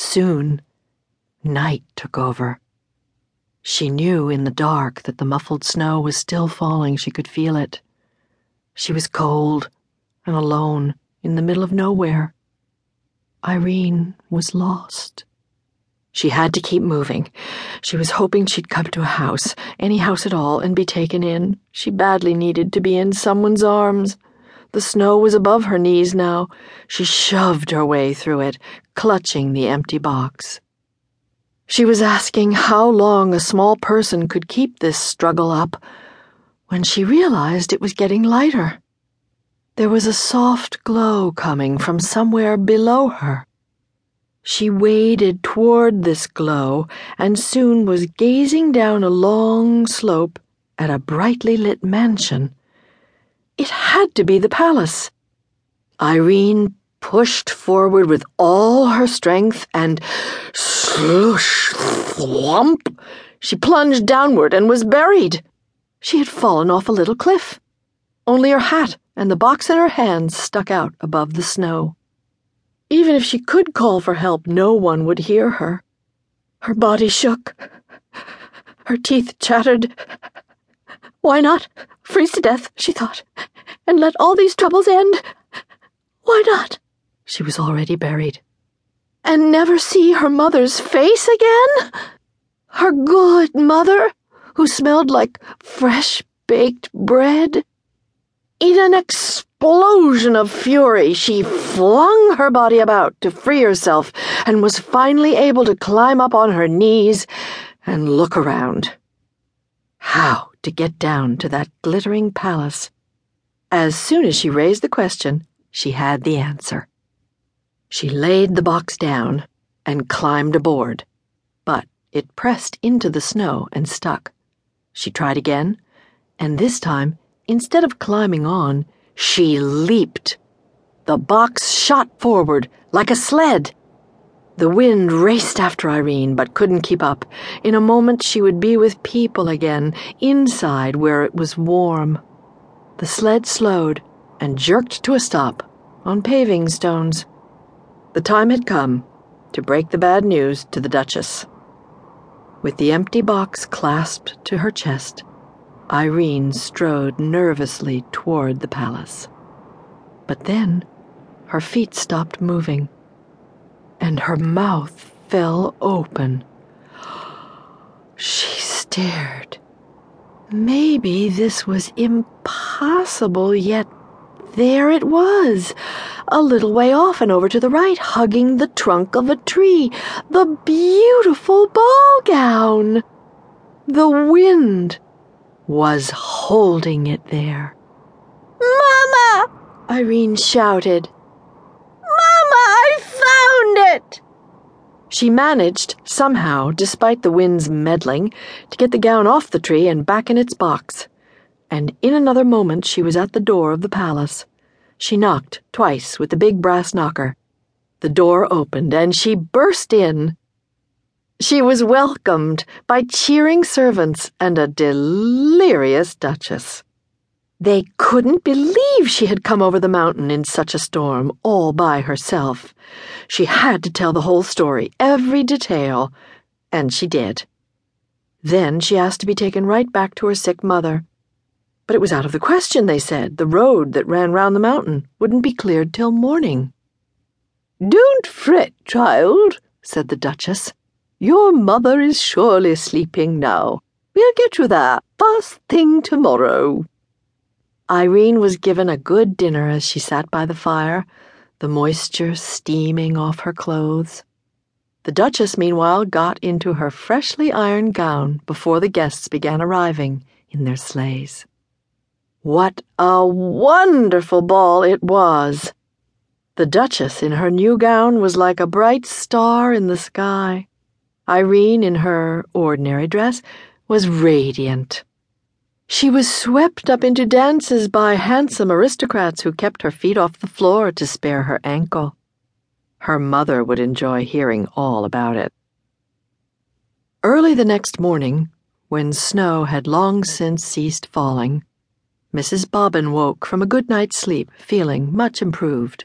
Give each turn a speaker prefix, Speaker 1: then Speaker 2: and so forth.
Speaker 1: Soon, night took over. She knew in the dark that the muffled snow was still falling. She could feel it. She was cold and alone in the middle of nowhere. Irene was lost. She had to keep moving. She was hoping she'd come to a house, any house at all, and be taken in. She badly needed to be in someone's arms. The snow was above her knees now. She shoved her way through it, clutching the empty box. She was asking how long a small person could keep this struggle up when she realized it was getting lighter. There was a soft glow coming from somewhere below her. She waded toward this glow and soon was gazing down a long slope at a brightly lit mansion. It had to be the palace. Irene pushed forward with all her strength and sloosh, thwomp, she plunged downward and was buried. She had fallen off a little cliff. Only her hat and the box in her hands stuck out above the snow. Even if she could call for help, no one would hear her. Her body shook. Her teeth chattered. Why not freeze to death, she thought, and let all these troubles end? Why not? She was already buried. And never see her mother's face again? Her good mother, who smelled like fresh baked bread? In an explosion of fury, she flung her body about to free herself and was finally able to climb up on her knees and look around. How to get down to that glittering palace? As soon as she raised the question, she had the answer. She laid the box down and climbed aboard, but it pressed into the snow and stuck. She tried again, and this time Instead of climbing on, she leaped. The box shot forward like a sled. The wind raced after Irene, but couldn't keep up. In a moment, she would be with people again, inside where it was warm. The sled slowed and jerked to a stop on paving stones. The time had come to break the bad news to the Duchess. With the empty box clasped to her chest, Irene strode nervously toward the palace. But then her feet stopped moving, and her mouth fell open. She stared. Maybe this was impossible, yet there it was, a little way off and over to the right, hugging the trunk of a tree, the beautiful ball gown. The wind was holding it there.
Speaker 2: Mama!
Speaker 1: Irene shouted. She managed, somehow, despite the wind's meddling, to get the gown off the tree and back in its box. And in another moment she was at the door of the palace. She knocked twice with the big brass knocker. The door opened and she burst in. She was welcomed by cheering servants and a delirious Duchess. They couldn't believe she had come over the mountain in such a storm, all by herself. She had to tell the whole story, every detail, and she did. Then she asked to be taken right back to her sick mother. But it was out of the question, they said. The road that ran round the mountain wouldn't be cleared till morning.
Speaker 2: Don't fret, child, said the Duchess. Your mother is surely sleeping now. We'll get you there first thing tomorrow.
Speaker 1: Irene was given a good dinner as she sat by the fire, the moisture steaming off her clothes. The Duchess, meanwhile, got into her freshly ironed gown before the guests began arriving in their sleighs. What a wonderful ball it was! The Duchess in her new gown was like a bright star in the sky. Irene, in her ordinary dress, was radiant. She was swept up into dances by handsome aristocrats who kept her feet off the floor to spare her ankle. Her mother would enjoy hearing all about it. Early the next morning, when snow had long since ceased falling, Mrs. Bobbin woke from a good night's sleep feeling much improved.